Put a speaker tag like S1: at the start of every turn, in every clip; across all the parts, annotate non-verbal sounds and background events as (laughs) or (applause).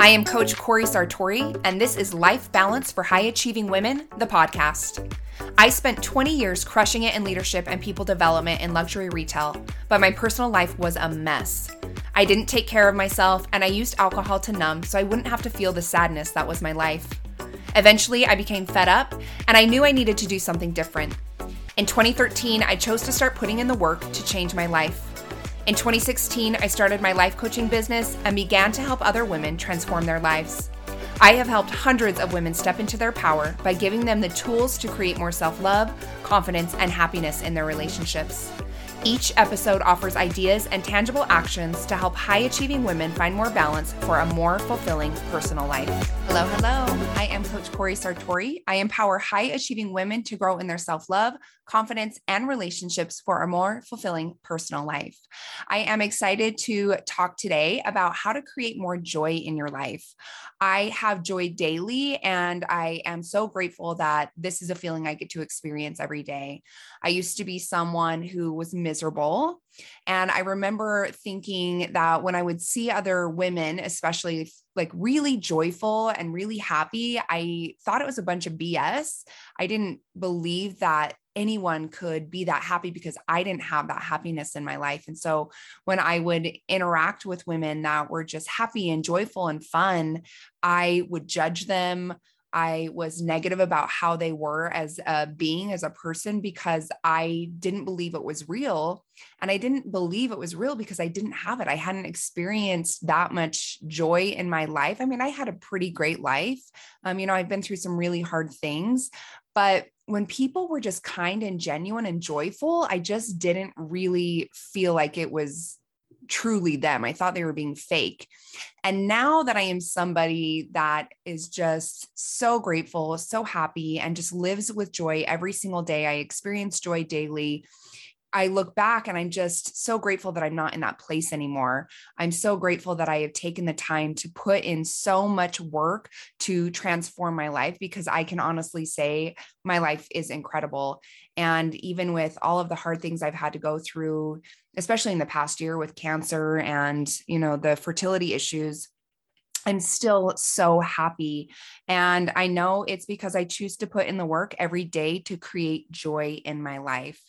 S1: I am Coach Cori Sartori, and this is Life Balance for High Achieving Women, the podcast. I spent 20 years crushing it in leadership and people development in luxury retail, but my personal life was a mess. I didn't take care of myself, and I used alcohol to numb so I wouldn't have to feel the sadness that was my life. Eventually, I became fed up, and I knew I needed to do something different. In 2013, I chose to start putting in the work to change my life. In 2016, I started my life coaching business and began to help other women transform their lives. I have helped hundreds of women step into their power by giving them the tools to create more self love, confidence, and happiness in their relationships. Each episode offers ideas and tangible actions to help high achieving women find more balance for a more fulfilling personal life. Hello, hello. I am Coach Cori Sartori. I empower high achieving women to grow in their self love, confidence, and relationships for a more fulfilling personal life. I am excited to talk today about how to create more joy in your life. I have joy daily, and I am so grateful that this is a feeling I get to experience every day. I used to be someone who was miserable. And I remember thinking that when I would see other women, especially like really joyful and really happy, I thought it was a bunch of BS. I didn't believe that anyone could be that happy because I didn't have that happiness in my life. And so when I would interact with women that were just happy and joyful and fun, I would judge them. I was negative about how they were as a being, as a person, because I didn't believe it was real. And I didn't believe it was real because I didn't have it. I hadn't experienced that much joy in my life. I mean, I had a pretty great life. Um, you know, I've been through some really hard things, but when people were just kind and genuine and joyful, I just didn't really feel like it was truly them. I thought they were being fake. And now that I am somebody that is just so grateful, so happy, and just lives with joy every single day, I experience joy daily. I look back and I'm just so grateful that I'm not in that place anymore. I'm so grateful that I have taken the time to put in so much work to transform my life because I can honestly say my life is incredible. And even with all of the hard things I've had to go through, especially in the past year with cancer and, you know, the fertility issues, I'm still so happy. And I know it's because I choose to put in the work every day to create joy in my life.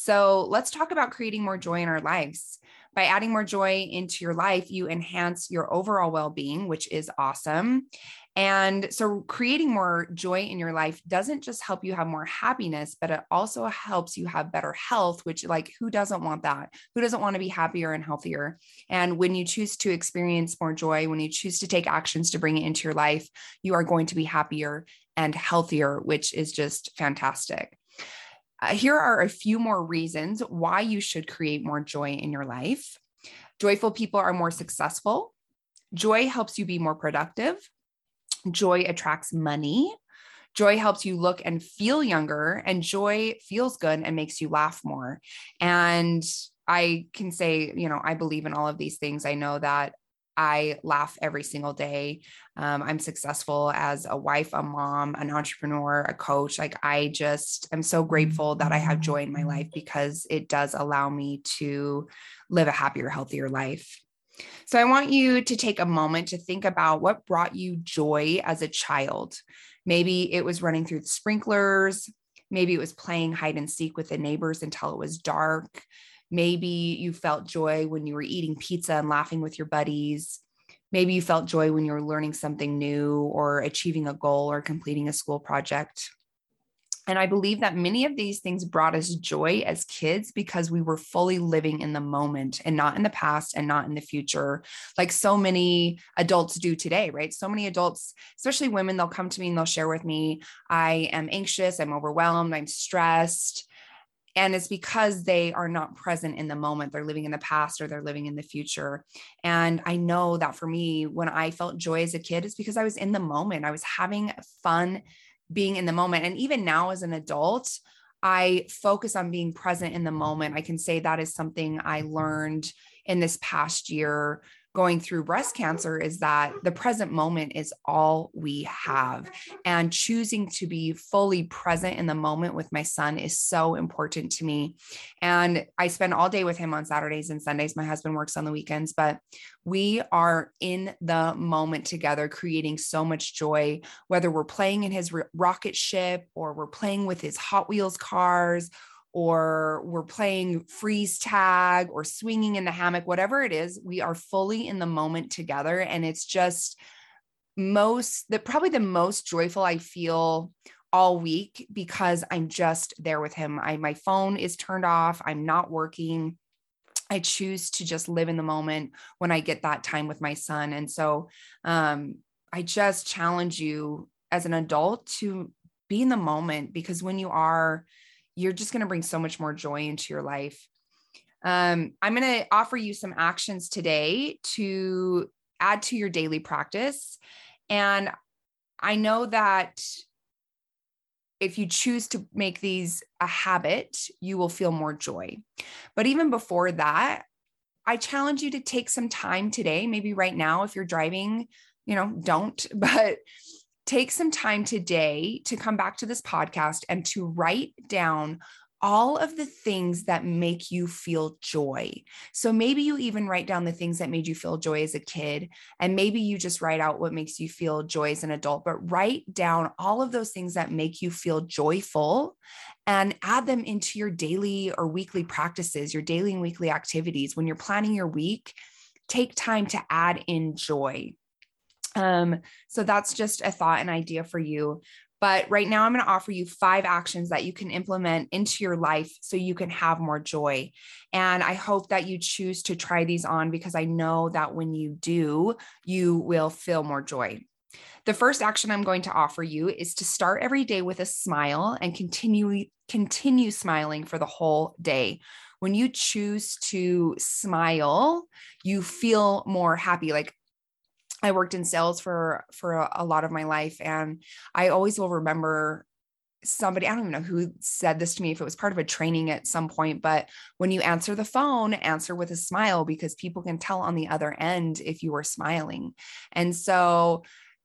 S1: So let's talk about creating more joy in our lives. By adding more joy into your life, you enhance your overall well being, which is awesome. And so, creating more joy in your life doesn't just help you have more happiness, but it also helps you have better health, which, like, who doesn't want that? Who doesn't want to be happier and healthier? And when you choose to experience more joy, when you choose to take actions to bring it into your life, you are going to be happier and healthier, which is just fantastic. Uh, here are a few more reasons why you should create more joy in your life. Joyful people are more successful. Joy helps you be more productive. Joy attracts money. Joy helps you look and feel younger, and joy feels good and makes you laugh more. And I can say, you know, I believe in all of these things. I know that I laugh every single day. Um, I'm successful as a wife, a mom, an entrepreneur, a coach. Like, I just am so grateful that I have joy in my life because it does allow me to live a happier, healthier life. So, I want you to take a moment to think about what brought you joy as a child. Maybe it was running through the sprinklers. Maybe it was playing hide and seek with the neighbors until it was dark. Maybe you felt joy when you were eating pizza and laughing with your buddies. Maybe you felt joy when you were learning something new or achieving a goal or completing a school project. And I believe that many of these things brought us joy as kids because we were fully living in the moment and not in the past and not in the future, like so many adults do today, right? So many adults, especially women, they'll come to me and they'll share with me, I am anxious, I'm overwhelmed, I'm stressed. And it's because they are not present in the moment. They're living in the past or they're living in the future. And I know that for me, when I felt joy as a kid, it's because I was in the moment. I was having fun being in the moment. And even now as an adult, I focus on being present in the moment. I can say that is something I learned in this past year going through breast cancer is that the present moment is all we have. And choosing to be fully present in the moment with my son is so important to me. And I spend all day with him on Saturdays and Sundays. My husband works on the weekends, but we are in the moment together, creating so much joy, whether we're playing in his rocket ship or we're playing with his Hot Wheels cars or we're playing freeze tag or swinging in the hammock, whatever it is, we are fully in the moment together. And it's just most that probably the most joyful I feel all week because I'm just there with him. I my phone is turned off. I'm not working. I choose to just live in the moment when I get that time with my son. And so um, I just challenge you as an adult to be in the moment because when you are you're just going to bring so much more joy into your life. Um, I'm going to offer you some actions today to add to your daily practice. And I know that if you choose to make these a habit, you will feel more joy. But even before that, I challenge you to take some time today, maybe right now, if you're driving, you know, don't, (laughs) but take some time today to come back to this podcast and to write down all of the things that make you feel joy. So maybe you even write down the things that made you feel joy as a kid, and maybe you just write out what makes you feel joy as an adult, but write down all of those things that make you feel joyful and add them into your daily or weekly practices, your daily and weekly activities. When you're planning your week, take time to add in joy. Um, so that's just a thought and idea for you. But right now, I'm going to offer you five actions that you can implement into your life so you can have more joy. And I hope that you choose to try these on because I know that when you do, you will feel more joy. The first action I'm going to offer you is to start every day with a smile and continue continue smiling for the whole day. When you choose to smile, you feel more happy. Like I worked in sales for for a, a lot of my life and I always will remember somebody i don't even know who said this to me if it was part of a training at some point but when you answer the phone answer with a smile because people can tell on the other end if you are smiling. And so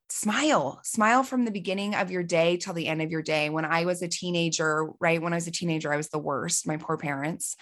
S1: smile smile from the beginning of your day till the end of your day. When i was a teenager right when i was a teenager i was the worst my poor parents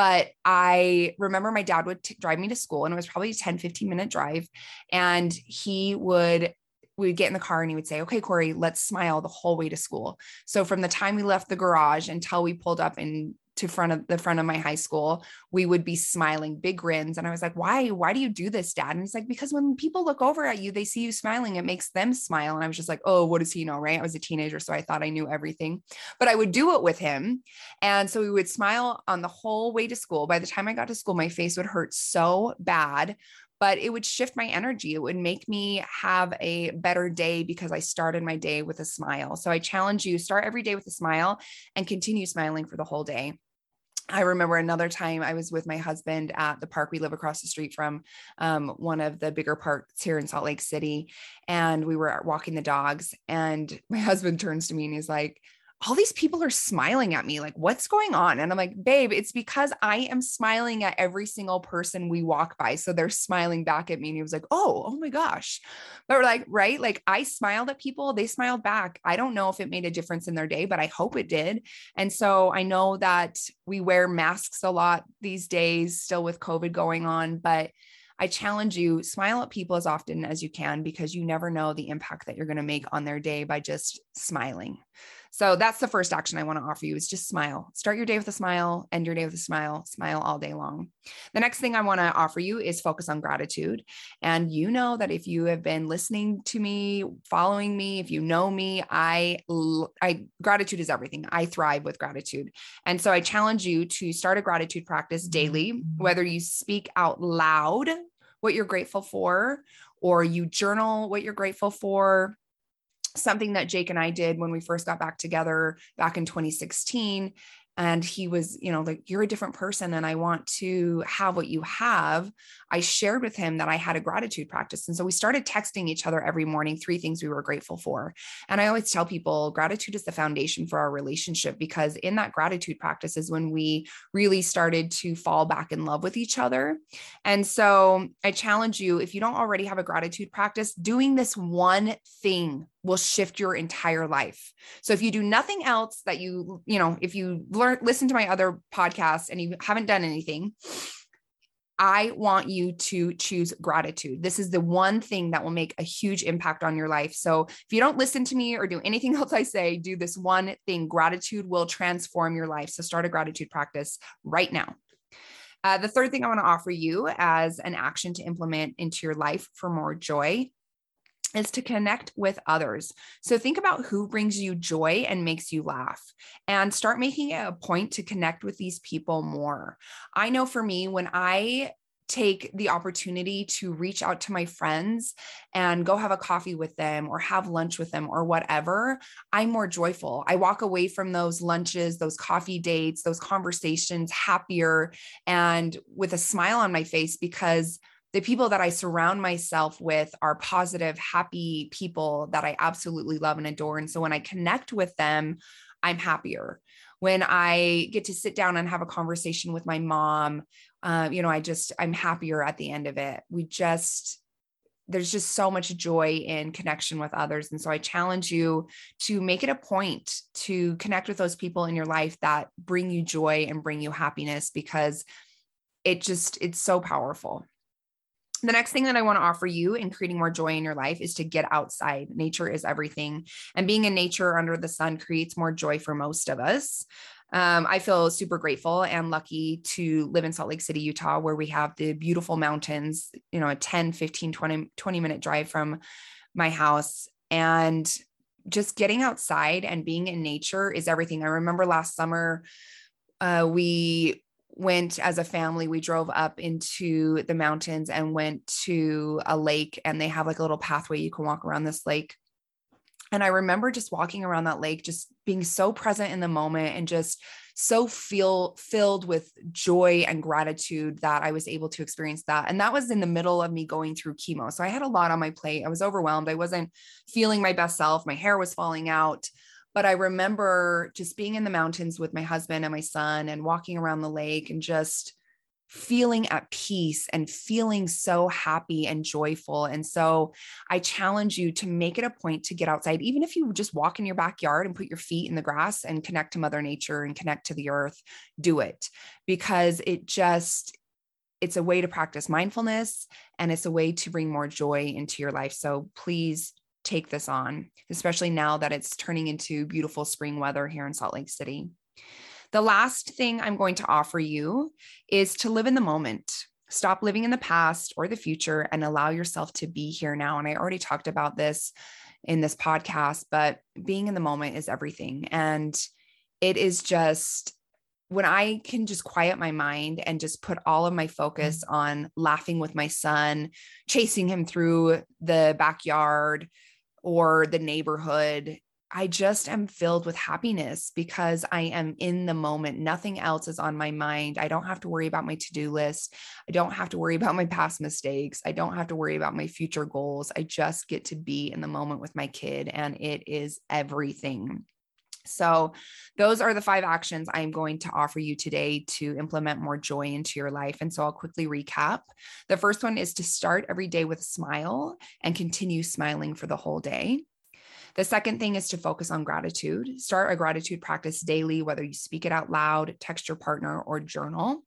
S1: but I remember my dad would t- drive me to school and it was probably a 10, 15 minute drive. And he would we would get in the car and he would say, Okay, Cori, let's smile the whole way to school. So from the time we left the garage until we pulled up and to front of the front of my high school, we would be smiling, big grins. And I was like, why, why do you do this, dad? And he's like, because when people look over at you, they see you smiling, it makes them smile. And I was just like, oh, what does he know? Right. I was a teenager. So I thought I knew everything, but I would do it with him. And so we would smile on the whole way to school. By the time I got to school, my face would hurt so bad but it would shift my energy. It would make me have a better day because I started my day with a smile. So I challenge you start every day with a smile and continue smiling for the whole day. I remember another time I was with my husband at the park. We live across the street from um, one of the bigger parks here in Salt Lake City. And we were walking the dogs. And (laughs) my husband turns to me and he's like, all these people are smiling at me. Like, what's going on? And I'm like, babe, it's because I am smiling at every single person we walk by. So they're smiling back at me. And he was like, oh, oh my gosh. But we're like, right? Like, I smiled at people, they smiled back. I don't know if it made a difference in their day, but I hope it did. And so I know that we wear masks a lot these days, still with COVID going on, but I challenge you smile at people as often as you can because you never know the impact that you're going to make on their day by just smiling. So that's the first action I want to offer you is just smile. Start your day with a smile, end your day with a smile, smile all day long. The next thing I want to offer you is focus on gratitude. And you know that if you have been listening to me, following me, if you know me, I I gratitude is everything. I thrive with gratitude. And so I challenge you to start a gratitude practice daily, mm-hmm. whether you speak out loud what you're grateful for or you journal what you're grateful for something that Jake and I did when we first got back together back in 2016 and he was you know like you're a different person and i want to have what you have. I shared with him that i had a gratitude practice and so we started texting each other every morning three things we were grateful for. And i always tell people gratitude is the foundation for our relationship because in that gratitude practice is when we really started to fall back in love with each other. And so i challenge you if you don't already have a gratitude practice doing this one thing will shift your entire life. So if you do nothing else that you, you know, if you learn listen to my other podcasts and you haven't done anything, I want you to choose gratitude. This is the one thing that will make a huge impact on your life. So if you don't listen to me or do anything (laughs) else I say, do this one thing. Gratitude will transform your life. So start a gratitude practice right now. Uh, the third thing I want to offer you as an action to implement into your life for more joy is to connect with others. So think about who brings you joy and makes you laugh and start making it a point to connect with these people more. I know for me, when I take the opportunity to reach out to my friends and go have a coffee with them or have lunch with them or whatever, I'm more joyful. I walk away from those lunches, those coffee dates, those conversations happier and with a smile on my face because the people that I surround myself with are positive, happy people that I absolutely love and adore. And so when I connect with them, I'm happier. When I get to sit down and have a conversation with my mom, uh, you know, I just, I'm happier at the end of it. We just, there's just so much joy in connection with others. And so I challenge you to make it a point to connect with those people in your life that bring you joy and bring you happiness because it just, it's so powerful the next thing that I want to offer you in creating more joy in your life is to get outside. Nature is everything. And being in nature under the sun creates more joy for most of us. Um, I feel super grateful and lucky to live in Salt Lake City, Utah, where we have the beautiful mountains, you know, a 10, 15, 20, 20 minute drive from my house. And just getting outside and being in nature is everything. I remember last summer, uh, we went as a family we drove up into the mountains and went to a lake and they have like a little pathway you can walk around this lake. And i remember just walking around that lake just being so present in the moment and just so feel filled with joy and gratitude that i was able to experience that. And that was in the middle of me going through chemo. So i had a lot on my plate. I was overwhelmed. I wasn't feeling my best self. My hair was falling out but I remember just being in the mountains with my husband and my son and walking around the lake and just feeling at peace and feeling so happy and joyful. And so I challenge you to make it a point to get outside, even if you just walk in your backyard and put your feet in the grass and connect to Mother Nature and connect to the earth, do it because it just, it's a way to practice mindfulness and it's a way to bring more joy into your life. So please take this on, especially now that it's turning into beautiful spring weather here in Salt Lake City. The last thing I'm going to offer you is to live in the moment. Stop living in the past or the future and allow yourself to be here now. And I already talked about this in this podcast, but being in the moment is everything. And it is just when I can just quiet my mind and just put all of my focus on laughing with my son, chasing him through the backyard, or the neighborhood. I just am filled with happiness because I am in the moment. Nothing else is on my mind. I don't have to worry about my to do list. I don't have to worry about my past mistakes. I don't have to worry about my future goals. I just get to be in the moment with my kid, and it is everything. So, those are the five actions I'm going to offer you today to implement more joy into your life. And so, I'll quickly recap. The first one is to start every day with a smile and continue smiling for the whole day. The second thing is to focus on gratitude. Start a gratitude practice daily, whether you speak it out loud, text your partner, or journal.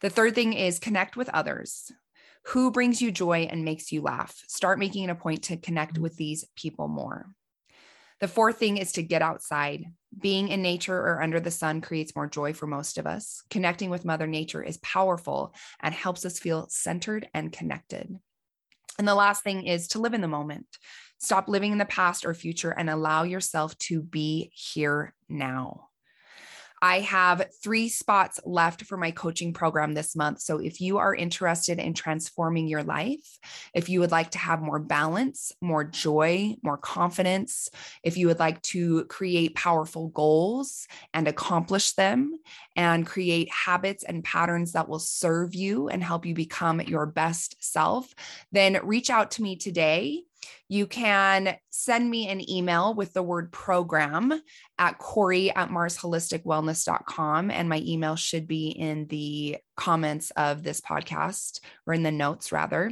S1: The third thing is connect with others. Who brings you joy and makes you laugh? Start making it a point to connect with these people more. The fourth thing is to get outside. Being in nature or under the sun creates more joy for most of us. Connecting with Mother Nature is powerful and helps us feel centered and connected. And the last thing is to live in the moment. Stop living in the past or future and allow yourself to be here now. I have three spots left for my coaching program this month. So if you are interested in transforming your life, if you would like to have more balance, more joy, more confidence, if you would like to create powerful goals and accomplish them and create habits and patterns that will serve you and help you become your best self, then reach out to me today you can send me an email with the word program at Cori at marsholisticwellness.com. And my email should be in the comments of this podcast or in the notes rather.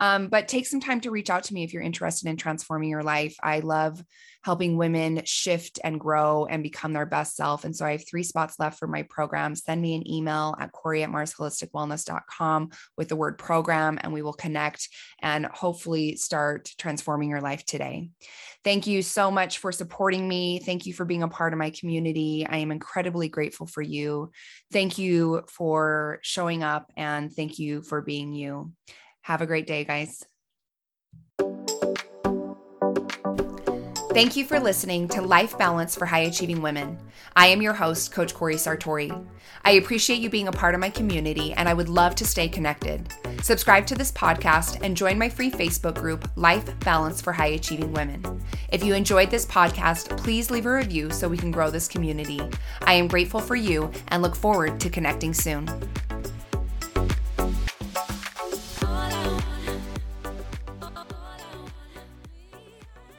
S1: Um, but take some time to reach out to me if you're interested in transforming your life. I love helping women shift and grow and become their best self. And so I have three spots left for my program. Send me an email at Cori at marsholisticwellness.com with the word program, and we will connect and hopefully start transforming your life today. Thank you so much for supporting me. Thank you for being a part of my community. I am incredibly grateful for you. Thank you for showing up and thank you for being you. Have a great day, guys. Thank you for listening to Life Balance for High Achieving Women. I am your host, Coach Cori Sartori. I appreciate you being a part of my community and I would love to stay connected. Subscribe to this podcast and join my free Facebook group, Life Balance for High Achieving Women. If you enjoyed this podcast, please leave a review so we can grow this community. I am grateful for you and look forward to connecting soon.